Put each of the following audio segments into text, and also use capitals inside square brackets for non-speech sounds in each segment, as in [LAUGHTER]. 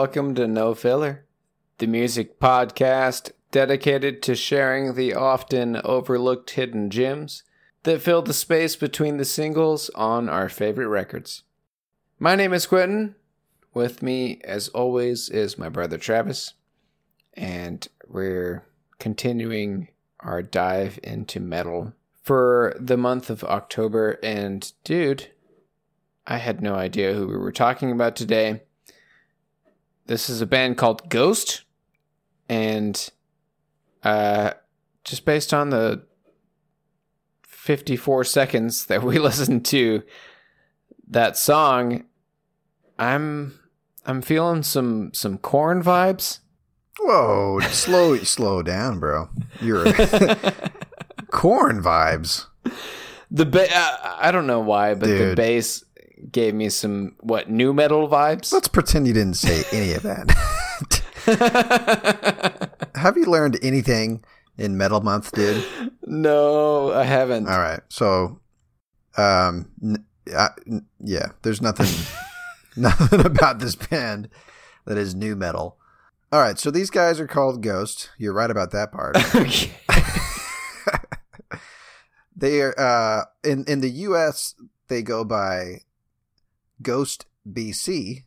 welcome to No Filler, the music podcast dedicated to sharing the often overlooked hidden gems that fill the space between the singles on our favorite records. My name is Quentin. With me, as always, is my brother Travis, and we're continuing our dive into metal for the month of October. And dude, I had no idea who we were talking about today. This is a band called Ghost, and uh, just based on the 54 seconds that we [LAUGHS] listened to that song, I'm I'm feeling some some Korn vibes. Whoa, slow [LAUGHS] slow down, bro. You're [LAUGHS] Korn vibes. The ba- uh, I don't know why, but the bass gave me some what nu metal vibes. Let's pretend you didn't say any of that. [LAUGHS] Have you learned anything in Metal Month, dude? no, I haven't. All right. So, um, n- I- n- yeah, there's nothing, [LAUGHS] nothing about this band that is nu metal. All right. So these guys are called Ghost. You're right about that part. [LAUGHS] okay. they are uh, in in the U.S. They go by Ghost BC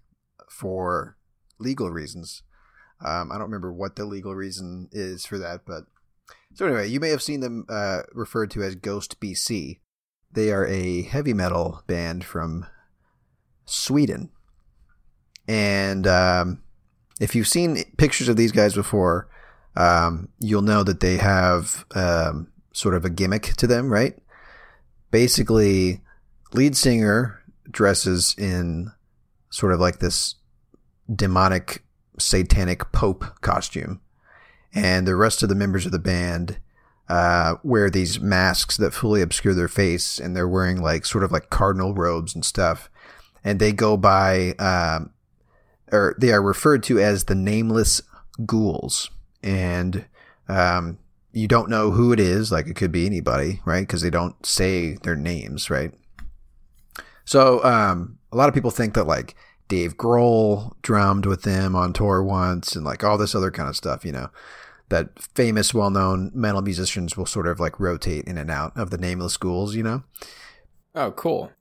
for legal reasons. Um, I don't remember what the legal reason is for that, but so anyway, you may have seen them uh, referred to as Ghost BC. They are a heavy metal band from Sweden, and um, if you've seen pictures of these guys before, um, you'll know that they have um, sort of a gimmick to them, right? Basically, lead singer dresses in sort of like this demonic, satanic pope costume, and the rest of the members of the band uh, wear these masks that fully obscure their face, and they're wearing like sort of like cardinal robes and stuff, and they go by, um, or they are referred to as the nameless ghouls, and um, you don't know who it is. Like it could be anybody, right? Because they don't say their names, right? So um, a lot of people think that like Dave Grohl drummed with them on tour once, and like all this other kind of stuff. You know, that famous, well-known metal musicians will sort of like rotate in and out of the nameless ghouls. You know? Oh, cool.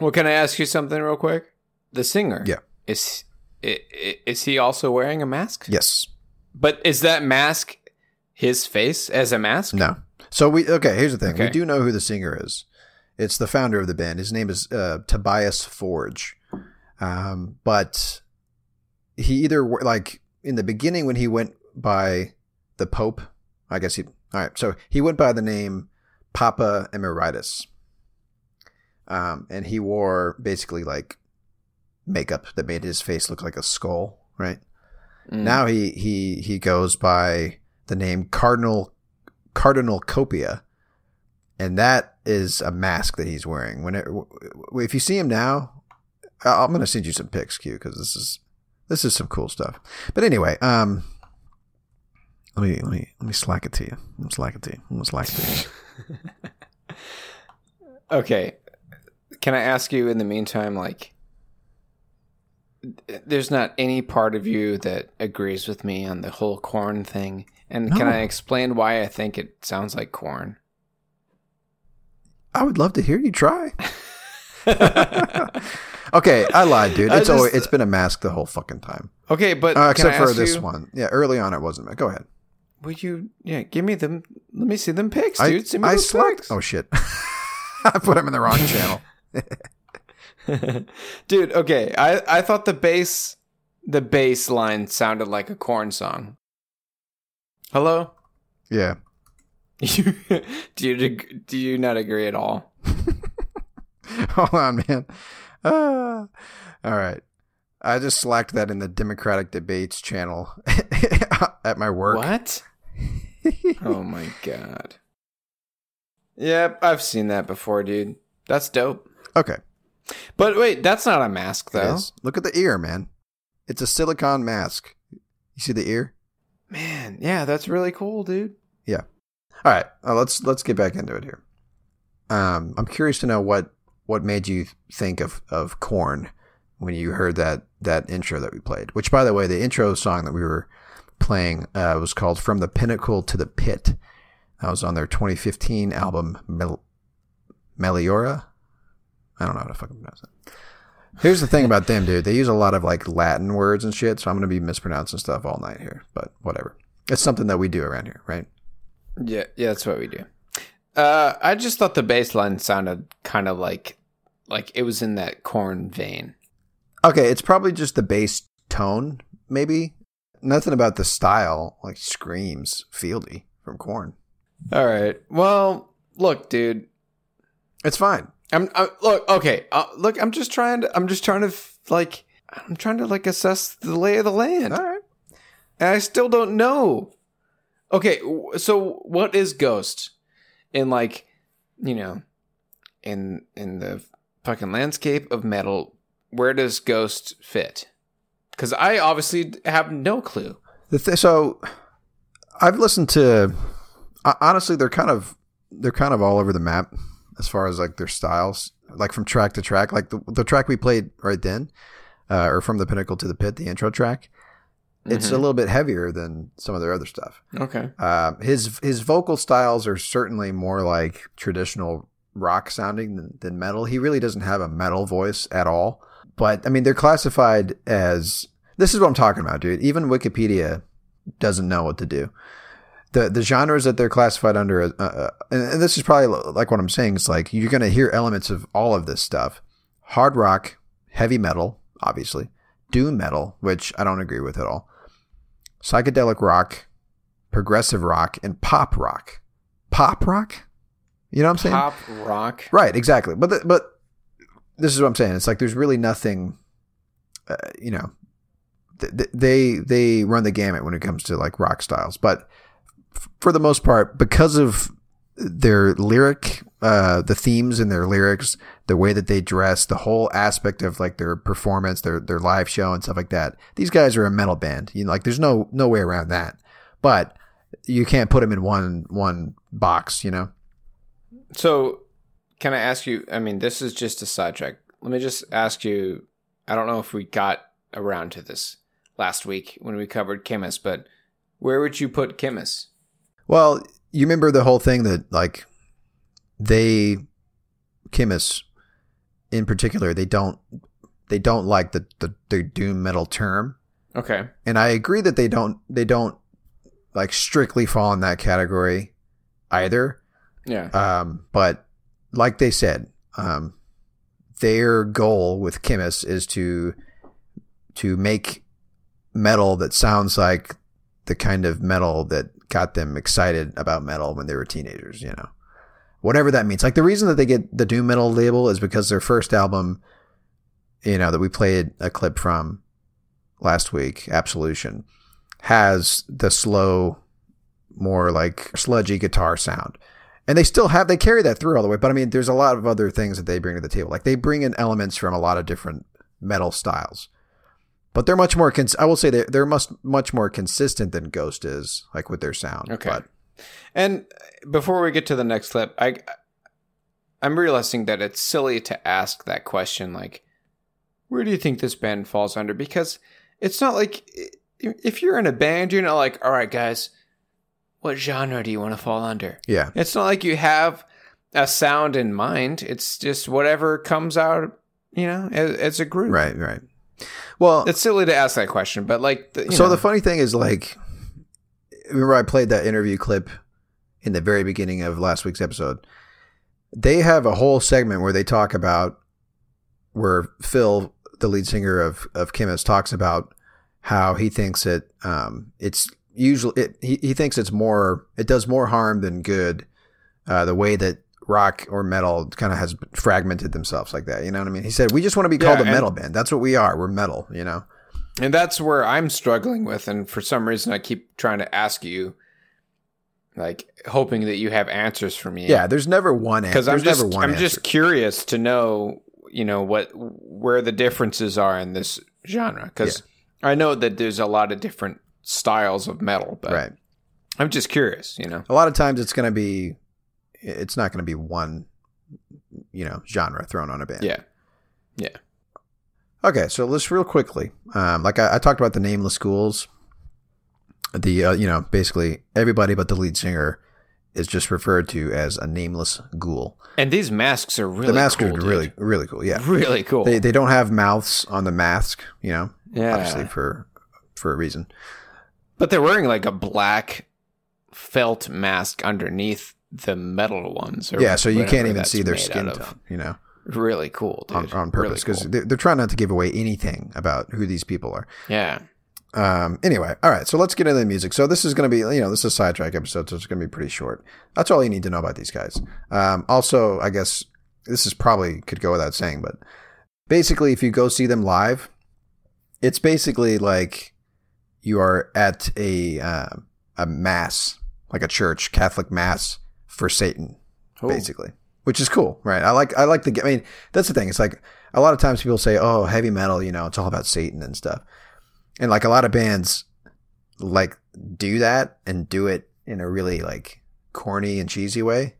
Well, can I ask you something real quick? The singer. Yeah. Is is he also wearing a mask? Yes. But is that mask his face as a mask? No. So we okay. Here's the thing. We do know who the singer is. It's the founder of the band. His name is uh, Tobias Forge. Um, but he either like in the beginning when he went by the Pope. I guess he. All right. So he went by the name Papa Emeritus. Um, and he wore basically like makeup that made his face look like a skull, right? Mm. Now he he he goes by the name Cardinal Cardinal Copia, and that is a mask that he's wearing. When it, if you see him now, I'm going to send you some pics, Q, because this is this is some cool stuff. But anyway, um, let me let me let me slack it to you. Let me slack it to you. Let me slack it to you. [LAUGHS] Okay. Can I ask you in the meantime, like, there's not any part of you that agrees with me on the whole Korn thing? And can I explain why I think it sounds like Korn? I would love to hear you try. okay, I lied, dude. It's always, it's been a mask the whole fucking time, okay, but uh, except for this you- one. Yeah, early on it wasn't. Go ahead. Would you? Yeah, give me them. Let me see them pics, I, dude. Me I those slacked. pics. Oh shit! [LAUGHS] I put them in the wrong channel. [LAUGHS] [LAUGHS] dude. Okay, I I thought the bass the bass line sounded like a Korn song. Hello. Yeah. [LAUGHS] do you do you not agree at all? [LAUGHS] Hold on, man. Ah. all right. I just slacked that in the Democratic Debates channel [LAUGHS] at my work. What? oh my god. Yep, I've seen that before, dude. That's dope. Okay. But wait, that's not a mask though. Look at the ear, man. It's a silicon mask. You see the ear? Man, yeah, that's really cool, dude. All right, uh, let's let's get back into it here. Um, I'm curious to know what what made you think of of Korn when you heard that that intro that we played. Which, by the way, the intro song that we were playing uh, was called "From the Pinnacle to the Pit." That was on their 2015 album Mel- Meliora. I don't know how to fucking pronounce it. Here's the thing about them, dude. They use a lot of like Latin words and shit, so I'm gonna be mispronouncing stuff all night here. But whatever. It's something that we do around here, right? Yeah, yeah, that's what we do. Uh, I just thought the bass line sounded kind of like like it was in that Korn vein. Okay, it's probably just the bass tone, maybe. Nothing about the style like screams Fieldy from Korn. All right. Well, look, dude. It's fine. I'm, i look okay. Uh, look, I'm just trying to. I'm just trying to like. I'm trying to like assess the lay of the land. All right. And I still don't know. Okay, so what is Ghost in like, you know, in in the fucking landscape of metal? Where does Ghost fit? Because I obviously have no clue. Th- so I've listened to. honestly, they're kind of they're kind of all over the map as far as like their styles, like from track to track. Like the the track we played right then, uh, or from the pinnacle to the pit, the intro track. It's mm-hmm. a little bit heavier than some of their other stuff. Okay. Uh, his his vocal styles are certainly more like traditional rock sounding than, than metal. He really doesn't have a metal voice at all. But I mean, they're classified as this is what I'm talking about, dude. Even Wikipedia doesn't know what to do the the genres that they're classified under, uh, uh, and this is probably like what I'm saying. It's like you're going to hear elements of all of this stuff: hard rock, heavy metal, obviously, doom metal, which I don't agree with at all, psychedelic rock, progressive rock, and pop rock. Pop rock, you know what I'm saying? Pop rock, right? Exactly. But the, but this is what I'm saying. It's like there's really nothing, uh, you know. They they run the gamut when it comes to like rock styles, but for the most part, because of their lyric, uh, the themes in their lyrics, the way that they dress, the whole aspect of like their performance, their their live show and stuff like that. These guys are a metal band. You know, like there's no no way around that. But you can't put them in one one box. You know. So, can I ask you? I mean, this is just a sidetrack. Let me just ask you. I don't know if we got around to this last week when we covered Khemmis, but where would you put Khemmis? Well, you remember the whole thing that like they Khemmis in particular they don't they don't like the, the the doom metal term. Okay. And I agree that they don't they don't like strictly fall in that category either. Yeah. Um but like they said, um their goal with Khemmis is to to make metal that sounds like the kind of metal that got them excited about metal when they were teenagers, you know. Whatever that means. Like the reason that they get the doom metal label is because their first album, you know, that we played a clip from last week, Absolution, has the slow, more like sludgy guitar sound. And they still have, they carry that through all the way. But I mean, there's a lot of other things that they bring to the table. Like they bring in elements from a lot of different metal styles but they're much more. Cons- I will say they're they're much much more consistent than Ghost is, like with their sound. Okay. But. And before we get to the next clip, I I'm realizing that it's silly to ask that question, like, where do you think this band falls under? Because it's not like if you're in a band, you're not like, all right, guys, what genre do you want to fall under? Yeah. It's not like you have a sound in mind. It's just whatever comes out, you know, as, as a group. Right, right. Well, it's silly to ask that question, but like, the, so know. the funny thing is, like, remember I played that interview clip in the very beginning of last week's episode. They have a whole segment where they talk about where Phil, the lead singer of of Khemmis, talks about how he thinks it um, it's usually it, he he thinks it's more it does more harm than good. Uh, the way that rock or metal kind of has fragmented themselves like that. You know what I mean? He said, "We just want to be called yeah, a metal band. That's what we are. We're metal." You know. And that's where I'm struggling with, and for some reason, I keep trying to ask you, like hoping that you have answers for me. Yeah, there's never one answer. Because I'm just, I'm answer. just curious to know, you know, what where the differences are in this genre. Because yeah. I know that there's a lot of different styles of metal, but right. I'm just curious. You know, a lot of times it's going to be it's not going to be one, you know, genre thrown on a band. Yeah, yeah. Okay, so let's real quickly. Um, like I, I talked about the nameless ghouls. The uh, you know basically everybody but the lead singer is just referred to as a nameless ghoul. And these masks are really the masks cool, are dude. really really cool. Yeah, really cool. they they don't have mouths on the mask. You know, yeah, obviously for for a reason. but they're wearing like a black felt mask underneath the metal ones. or Yeah, so you can't even see their skin tone. You know, Really cool, on, on purpose because cool. they're, they're trying not to give away anything about who these people are. yeah, Um, anyway, all right, so let's get into the music. So this is going to be, you know, this is a sidetrack episode, so it's going to be pretty short. That's all you need to know about these guys. Um, also, I guess this is probably could go without saying, but basically, if you go see them live, it's basically like you are at a uh, a mass, like a church, Catholic mass for Satan, Cool. basically, which is cool, right? I like I like the. I mean, that's the thing. It's like a lot of times people say, "Oh, heavy metal," you know, it's all about Satan and stuff, and like a lot of bands like do that and do it in a really like corny and cheesy way.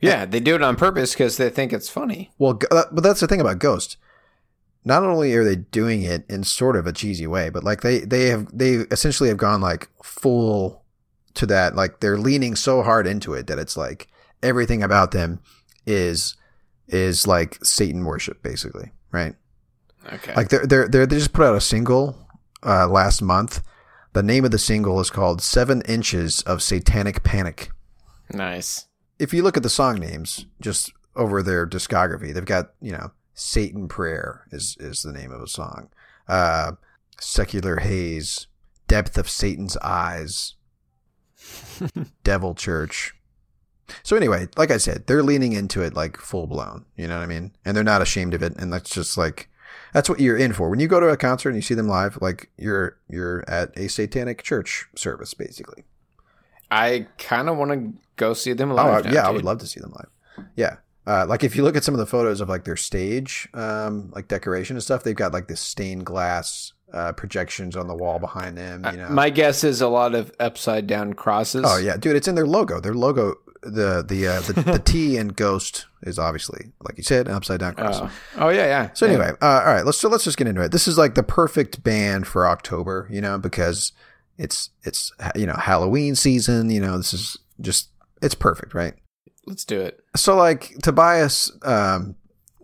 Yeah, they do it on purpose because they think it's funny. Well, uh, but that's the thing about Ghost. Not only are they doing it in sort of a cheesy way, but like they they have they essentially have gone like full to that. Like they're leaning so hard into it that it's like everything about them is is like Satan worship, basically, right? Okay. Like they're they're, they're they just put out a single uh, last month. The name of the single is called Seven Inches of Satanic Panic. nice. If you look at the song names, just over their discography, they've got you know Satan Prayer is is the name of a song. Uh, Secular Haze, Depth of Satan's Eyes, [LAUGHS] Devil Church. So anyway, like I said, they're leaning into it like full blown. You know what I mean? And they're not ashamed of it. And that's just like that's what you're in for. When you go to a concert and you see them live, like you're you're at a satanic church service, basically. I kind of want to go see them Oh live. now, yeah, I would love to see them live. Yeah. Uh, like if you look at some of the photos of like their stage, um, like decoration and stuff, they've got like this stained glass uh, projections on the wall behind them. You know, Uh, My guess is a lot of upside down crosses. Oh yeah, dude, it's in their logo. Their logo, the the uh, the, [LAUGHS] the T in Ghost is obviously, like you said, an upside down cross. Oh, oh yeah, yeah. So Yeah. anyway, uh, all right, let's so let's just get into it. This is like the perfect band for October, you know, because it's it's you know Halloween season. You know, this is just it's perfect, right? let's do it. So like Tobias, um,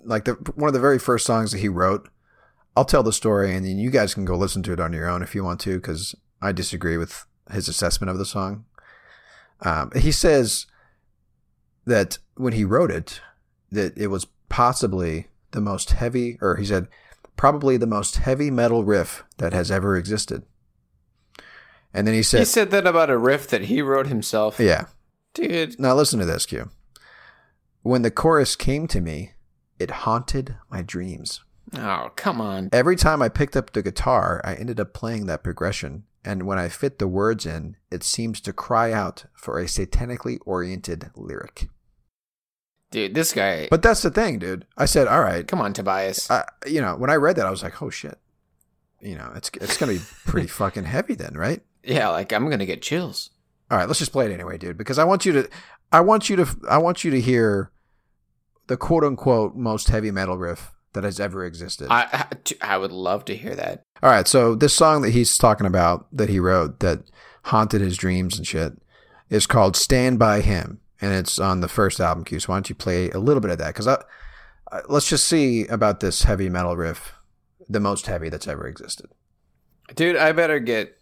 like the one of the very first songs that he wrote. I'll tell the story, and then you guys can go listen to it on your own if you want to, because I disagree with his assessment of the song. Um, he says that when he wrote it, that it was possibly the most heavy, or he said probably the most heavy metal riff that has ever existed. And then he said, he said that about a riff that he wrote himself. "Yeah, Dude, now listen to this, Q. When the chorus came to me, it haunted my dreams. oh come on. Every time I picked up the guitar, I ended up playing that progression, and when I fit the words in, it seems to cry out for a satanically oriented lyric. Dude, this guy. But that's the thing, dude. I said, all right. come on, Tobias. I, you know, when I read that, I was like, oh shit. You know, it's it's gonna be pretty [LAUGHS] fucking heavy then, right? yeah, like I'm gonna get chills. All right, let's just play it anyway, dude, because I want you to, I want you to, I want you to hear the quote unquote most heavy metal riff that has ever existed. I, I I would love to hear that. All right, so this song that he's talking about that he wrote that haunted his dreams and shit is called "Stand by Him," and it's on the first album. Q. So why don't you play a little bit of that? Because I, I, let's just see about this heavy metal riff, the most heavy that's ever existed. Dude, I better get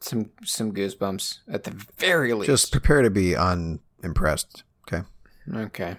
some some goosebumps at the very least. Just prepare to be unimpressed. Okay. okay.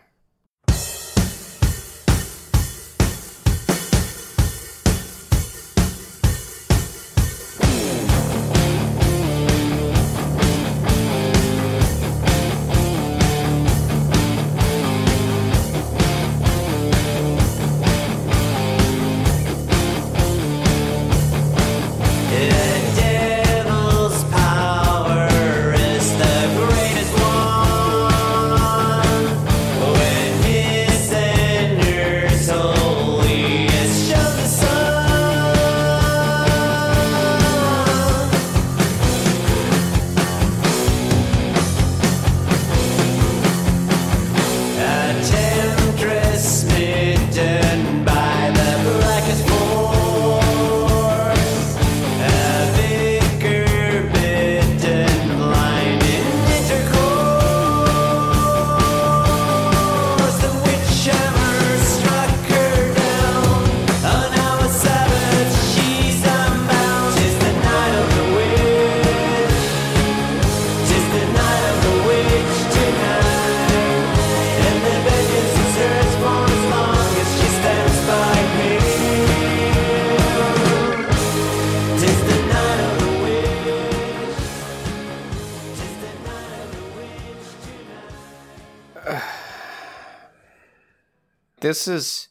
This is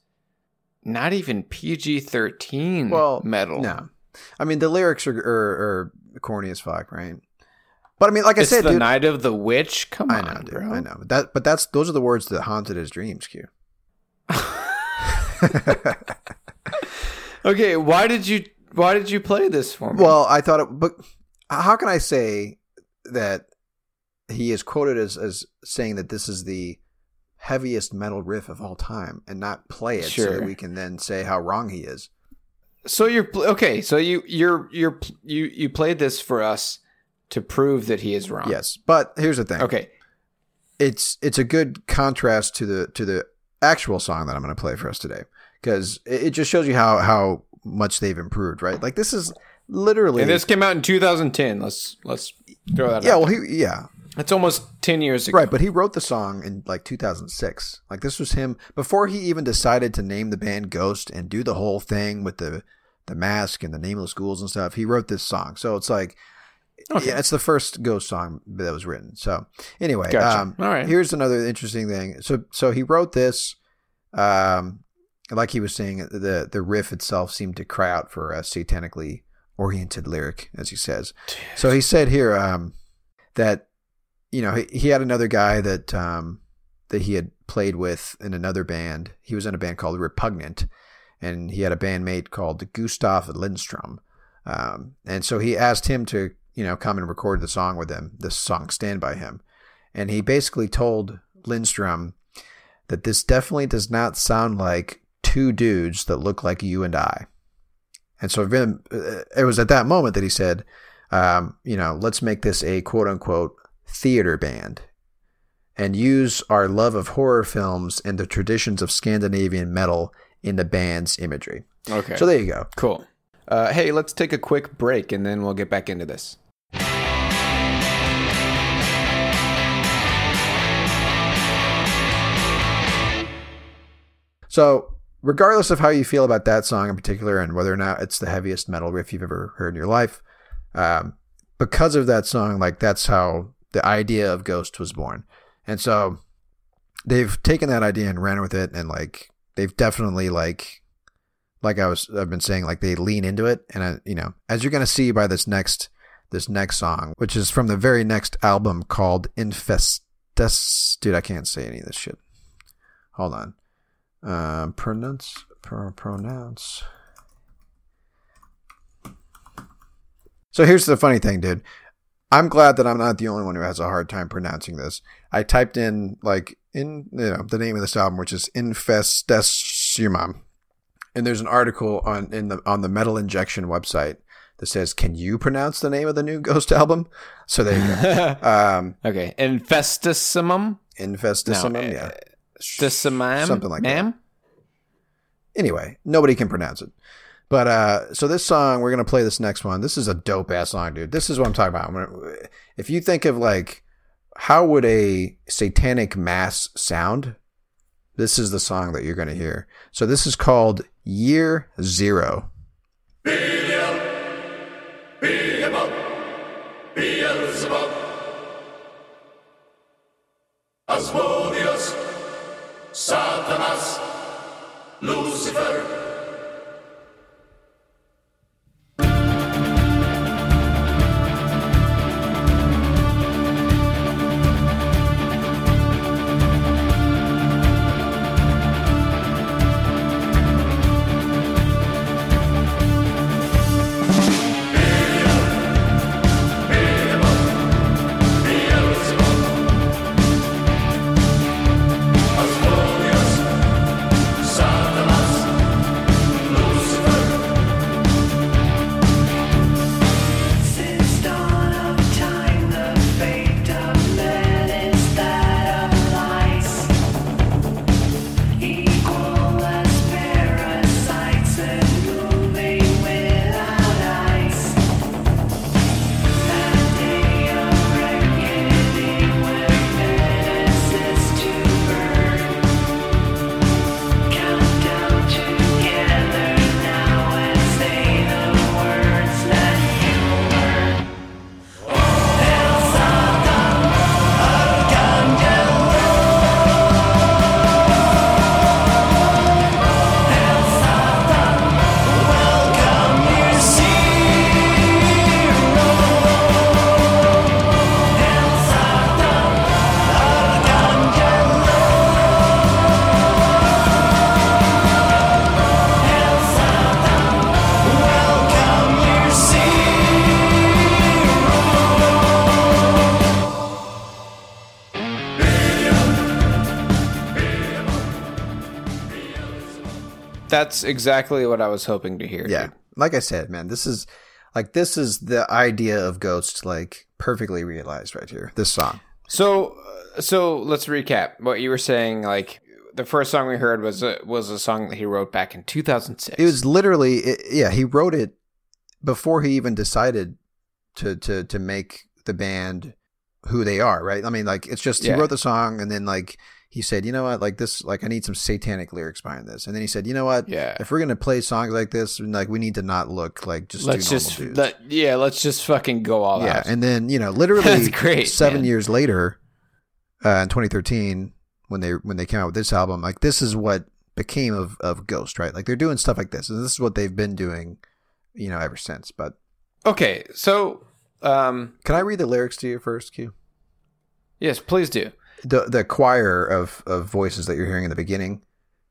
not even PG thirteen Well, metal. No, I mean the lyrics are, are, are corny as fuck, right? But I mean, like I said, the dude, night of the witch. Come I on, know, dude, bro. I know. But that, but that's those are the words that haunted his dreams. Q. [LAUGHS] [LAUGHS] Okay, why did you why did you play this for me? well, I thought, it, but how can I say that he is quoted as as saying that this is the heaviest metal riff of all time, and not play it so Sure. that we can then say how wrong he is? so you're okay. So you you're you're you you played this for us to prove that he is wrong. Yes, but here's the thing. Okay. it's it's a good contrast to the to the actual song that I'm going to play for us today because it, it just shows you how how much they've improved, right? Like this is literally And this came out in 2010. Let's let's throw that. yeah, out. well, he yeah, it's almost 10 years ago. right. But he wrote the song in like 2006. Like this was him before he even decided to name the band Ghost and do the whole thing with the the mask and the nameless ghouls and stuff. He wrote this song, so it's like. Okay. Yeah, it's the first ghost song that was written. So anyway, Gotcha. um, All right. here's another interesting thing. So so he wrote this, um, like he was saying, the the riff itself seemed to cry out for a satanically oriented lyric, as he says. So he said here um, that you know he, he had another guy that um, that he had played with in another band. He was in a band called Repugnant, and he had a bandmate called Gustav Lindstrom. Um, and so he asked him to you know come and record the song with him, this song "Stand by Him," and he basically told Lindstrom that this definitely does not sound like two dudes that look like you and I. And so uh, it was at that moment that he said, um, you know, let's make this a quote unquote theater band and use our love of horror films and the traditions of Scandinavian metal in the band's imagery. Okay. So there you go. cool. Uh, hey, let's take a quick break and then we'll get back into this. So, regardless of how you feel about that song in particular and whether or not it's the heaviest metal riff you've ever heard in your life, um, because of that song, like that's how the idea of Ghost was born. And so they've taken that idea and ran with it and like they've definitely like like I was I've been saying like they lean into it and I, you know, as you're going to see by this next this next song, which is from the very next album called Infestus. Dude, I can't say any of this shit. Hold on. Um, pronounce, pro, pronounce. So here's the funny thing, dude. I'm glad that I'm not the only one who has a hard time pronouncing this. I typed in like in you know the name of this album, which is Infestissumam, and there's an article on in the on the Metal Injection website that says, "Can you pronounce the name of the new Ghost album?" So there you go. [LAUGHS] um, okay. Infestissimum? Infestisumam, No, yeah. Stissimam? Something like that. Anyway, nobody can pronounce it. But uh, so this song, we're gonna play this next one. This is a dope ass song, dude. This is what I'm talking about. I'm gonna- if you think of like how would a satanic mass sound, this is the song that you're gonna hear. So this is called Year Zero. Beelzebub, Asmodeus, Satanas, Lucifer. That's exactly what I was hoping to hear. Yeah. dude. Like I said, man, this is like this is the idea of Ghost like perfectly realized right here. This song. So, so let's recap what you were saying. Like the first song we heard was a, was a song that he wrote back in 2006. It was literally it, yeah, he wrote it before he even decided to to to make the band who they are, right? I mean, like it's just Yeah. he wrote the song and then like he said, "You know what? Like this like I need some satanic lyrics behind this." And then he said, "You know what? yeah. If we're going to play songs like this, like we need to not look like just Let's just dudes." let, yeah, let's just fucking go all yeah, out. and then you know, literally [LAUGHS] great, seven man. years later, uh, in 2013, when they when they came out with this album, like this is what became of of Ghost, right? Like they're doing stuff like this, and this is what they've been doing, you know, ever since. But okay, so um, can I read the lyrics to you first, Q? yes, please do. The the choir of of voices that you're hearing in the beginning.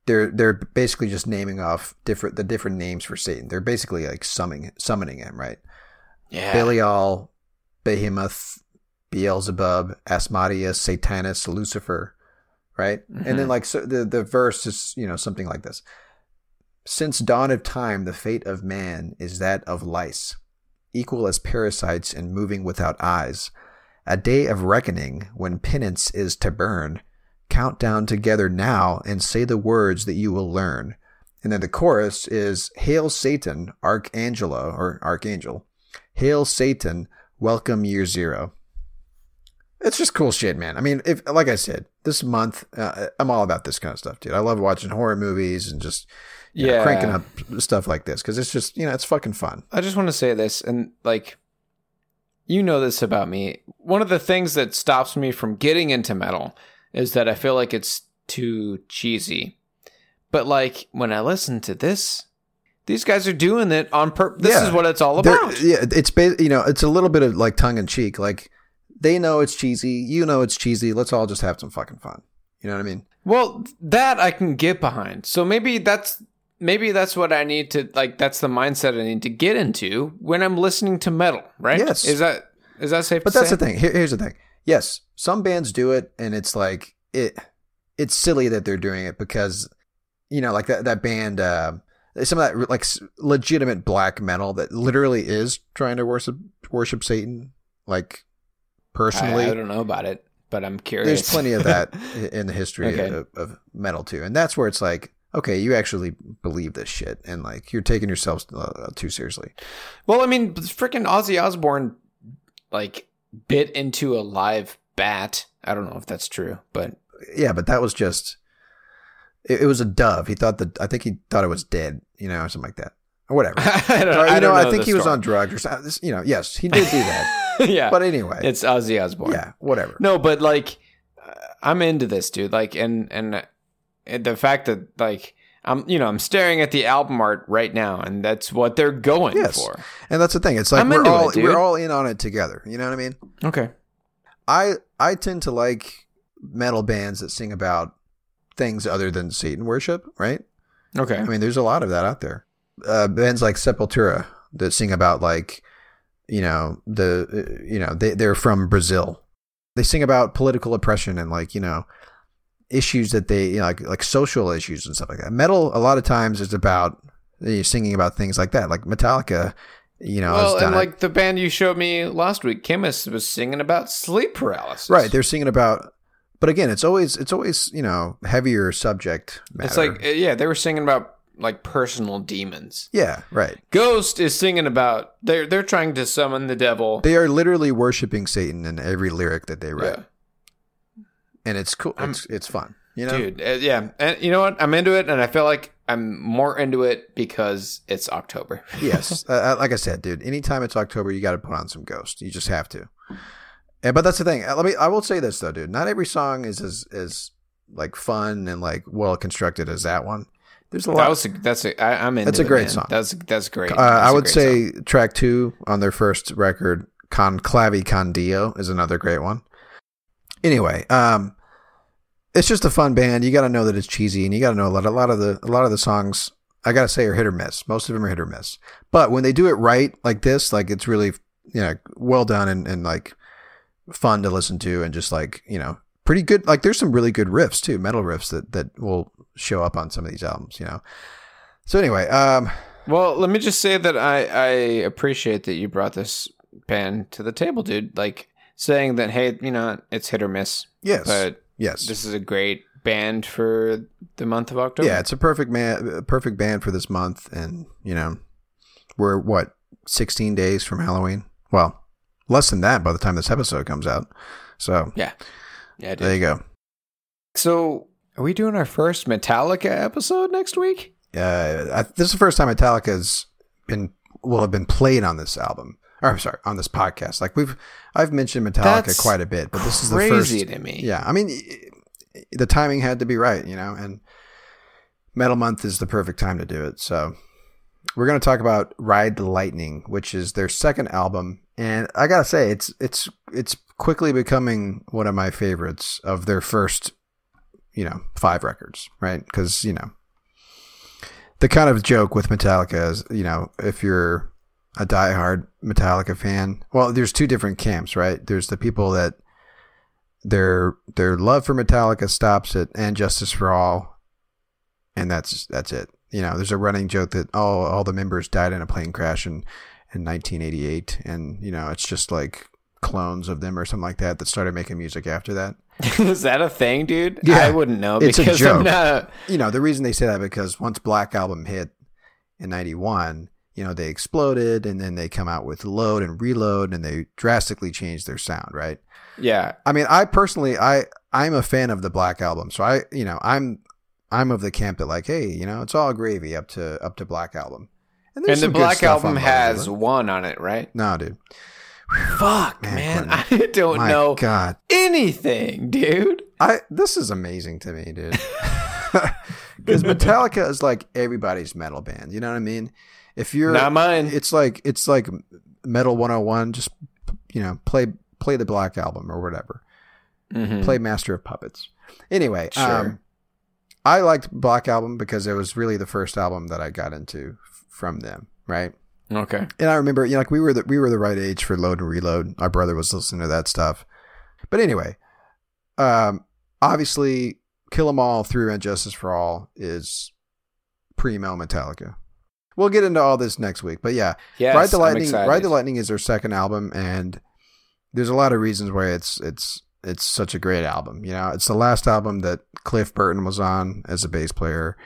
They're they're basically just naming off different the different names for Satan. They're basically like summoning summoning him, right? Yeah, Belial, Behemoth, Beelzebub, Asmodeus, Satanas, Lucifer, right? And then Mhm. like so the the verse is you know something like this: Since dawn of time, the fate of man is that of lice, equal as parasites and moving without eyes. A day of reckoning when penance is to burn. Count down together now and say the words that you will learn. And then the chorus is Hail Satan, Archangelo or Archangel. Hail Satan, welcome year zero. It's just cool shit, man. I mean, if like I said, this month uh, I'm all about this kind of stuff, dude. I love watching horror movies and just you know, Yeah. cranking up stuff like this because it's just you know it's fucking fun. I just want to say this, and like, you know this about me. One of the things that stops me from getting into metal is that I feel like it's too cheesy. But like when I listen to this, these guys are doing it on purpose. This Yeah. is what it's all They're- about. Yeah, it's ba- you know it's a little bit of like tongue in cheek. Like they know it's cheesy, you know it's cheesy. Let's all just have some fucking fun. You know what I mean? Well, that I can get behind. So maybe that's maybe that's what I need to like. That's the mindset I need to get into when I'm listening to metal. Right? Yes. Is that is that safe? But that's say? the thing. Here, here's the thing. Yes, some bands do it, and it's like it. It's silly that they're doing it because, you know, like that that band, uh, some of that like legitimate black metal that literally is trying to worship worship Satan, like personally. I, I don't know about it, but I'm curious. There's plenty of that [LAUGHS] in the history Okay. of, of metal too, and that's where it's like, okay, you actually believe this shit, and like you're taking yourself uh, too seriously. Well, I mean, freaking Ozzy Osbourne, like, bit into a live bat. I don't know if that's true, but Yeah, but that was just. It, it was a dove. He thought that I think he thought it was dead, you know, or something like that, or whatever. [LAUGHS] I don't, Or, you I know, don't I know think he was on drugs or something. You know, yes, he did do that. [LAUGHS] yeah, but anyway, it's Ozzy Osbourne. yeah, whatever. No, but like, I'm into this, dude. Like, and and the fact that like I'm, you know, I'm staring at the album art right now, and that's what they're going Yes. for. And that's the thing. It's like I'm we're all it, we're all in on it together. You know what I mean? Okay. I I tend to like metal bands that sing about things other than Satan worship, right? Okay. I mean, there's a lot of that out there. Uh, bands like Sepultura that sing about like, you know, the uh, you know they they're from Brazil. They sing about political oppression and like you know issues that they you know, like like social issues and stuff like that. Metal a lot of times is about uh, singing about things like that. Like Metallica, you know, well, and it. like the band you showed me last week, Khemmis was singing about sleep paralysis. right. They're singing about. But again, it's always it's always you know heavier subject matter. It's like, uh, yeah, they were singing about like personal demons. yeah, right. Ghost is singing about they're they're trying to summon the devil. They are literally worshiping Satan in every lyric that they write. yeah. And it's cool. I'm- It's it's fun. You know, Dude, uh, yeah. And you know what? I'm into it and I feel like I'm more into it because it's October. [LAUGHS] yes. Uh, like I said, dude. Anytime it's October, you got to put on some Ghost. You just have to. And, but that's the thing. Uh, Let me. I will say this though, dude. Not every song is as as like fun and like well constructed as that one. There's a That lot. was a, that's a I, I'm into That's a great song. That's that's great. uh, That's I would say song. track two on their first record, Con Clavi Con Dio, is another great one. Anyway, um, it's just a fun band. You got to know that it's cheesy, and you got to know a lot. A lot of the a lot of the songs, I gotta say, are hit or miss. Most of them are hit or miss. But when they do it right, like this, like it's really you know well done and, and like fun to listen to, and just like you know pretty good. Like there's some really good riffs too, metal riffs that that will show up on some of these albums. You know. So anyway, um, Well, let me just say that I I appreciate that you brought this band to the table, dude. Like saying that, hey, you know, it's hit or miss, yes, but yes, this is a great band for the month of October. yeah, it's a perfect man, perfect band for this month, and you know, we're what 16 days from Halloween. Well, less than that by the time this episode comes out. So yeah, dude. there you go. So, are we doing our first Metallica episode next week? Uh, I, this is the first time Metallica's been will have been played on this album. Or I'm sorry, on this podcast. Like we've, I've mentioned Metallica That's quite a bit, but this is the first. Crazy to me. Yeah, I mean, the timing had to be right, you know, and Metal Month is the perfect time to do it. So we're going to talk about Ride the Lightning, which is their second album, and I gotta say, it's it's it's quickly becoming one of my favorites of their first, you know, five records, right? Because you know, the kind of joke with Metallica is, you know, if you're a diehard Metallica fan, well, there's two different camps, right? There's the people that their their love for Metallica stops at and Justice for All, and that's that's it. You know, there's a running joke that all all the members died in a plane crash in in 1988, and you know, it's just like clones of them or something like that that started making music after that. [LAUGHS] is that a thing, dude? Yeah, I wouldn't know it's a because joke. I'm not. You know, the reason they say that because once Black Album hit in 91, you know, they exploded and then they come out with Load and Reload and they drastically change their sound, right? Yeah, I mean, I personally, I I'm a fan of the Black Album, so I, you know, I'm I'm of the camp that like, hey, you know, it's all gravy up to up to Black Album. and there's the Black Album has Load. one on it, right? no, dude. Fuck, Man, man, I don't My know God, anything, dude. I this is amazing to me, dude. [LAUGHS] Because Metallica is like everybody's metal band. You know what I mean? If you're Not mine. it's like it's like Metal 101. Just you know, play play the Black Album or whatever. Mhm. Play Master of Puppets. Anyway, Sure. um, I liked Black Album because it was really the first album that I got into from them. Right. Okay. And I remember, you know, like we were the we were the right age for Load and Reload. Our brother was listening to that stuff. But anyway, um, obviously, Kill 'Em All through and Justice for All is primo Metallica. We'll get into all this next week, but yeah, Yes, Ride the Lightning. Ride the Lightning is their second album, and there's a lot of reasons why it's it's it's such a great album. You know, it's the last album that Cliff Burton was on as a bass player,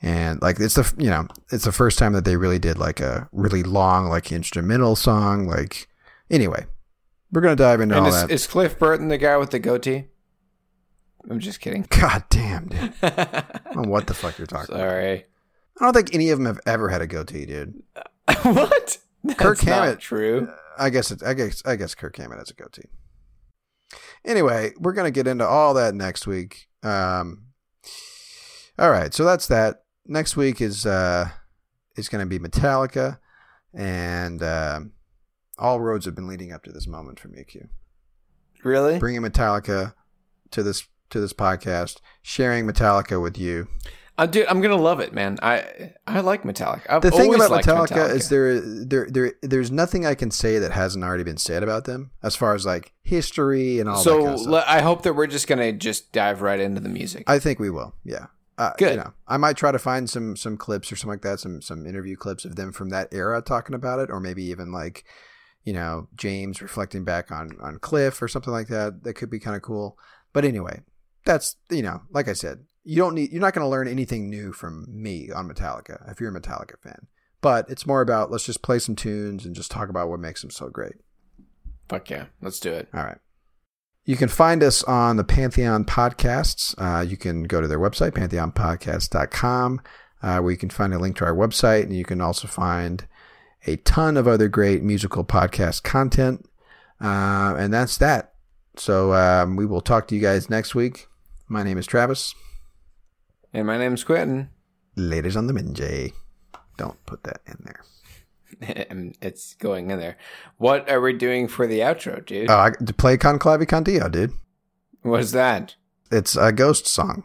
and like it's the you know it's the first time that they really did like a really long like instrumental song. Like anyway, we're gonna dive into And all is, that. is Cliff Burton the guy with the goatee? I'm just kidding. God damn, dude! [LAUGHS] I don't know what the fuck you're talking about. Sorry. I don't think any of them have ever had a goatee, dude. [LAUGHS] what? That's Kirk not Hammett. true. I guess it, I guess I guess Kirk Hammett has a goatee. Anyway, we're gonna get into all that next week. Um, all right, so that's that. Next week is uh, is gonna be Metallica, and um all roads have been leading up to this moment for me. Q Really? bringing Metallica to this to this podcast, sharing Metallica with you. Uh, dude, I'm gonna love it, man. I I like Metallica. I've the thing about liked Metallica, is there, there, there, there's nothing I can say that hasn't already been said about them, as far as like history and all that. so Kind of. I hope that we're just gonna just dive right into the music. I think we will. Yeah. Uh, Good. You know, I might try to find some some clips or something like that, some some interview clips of them from that era talking about it, or maybe even like, you know, James reflecting back on on Cliff or something like that. That could be kind of cool. But anyway, that's you know, like I said, you don't need you're not going to learn anything new from me on Metallica if you're a Metallica fan. But it's more about let's just play some tunes and just talk about what makes them so great. Fuck yeah, let's do it. All right. You can find us on the Pantheon Podcasts. Uh, you can go to their website, pantheonpodcast.com, uh, where you can find a link to our website. And you can also find a ton of other great musical podcast content. Uh, and that's that. So um, we will talk to you guys next week. My name is Travis. And my name's Quentin. Ladies on the Minjay. Don't put that in there. [LAUGHS] It's going in there. What are we doing for the outro, dude? Oh, I, to play Con Clavi Con Dio, dude. what is that? It's a ghost song.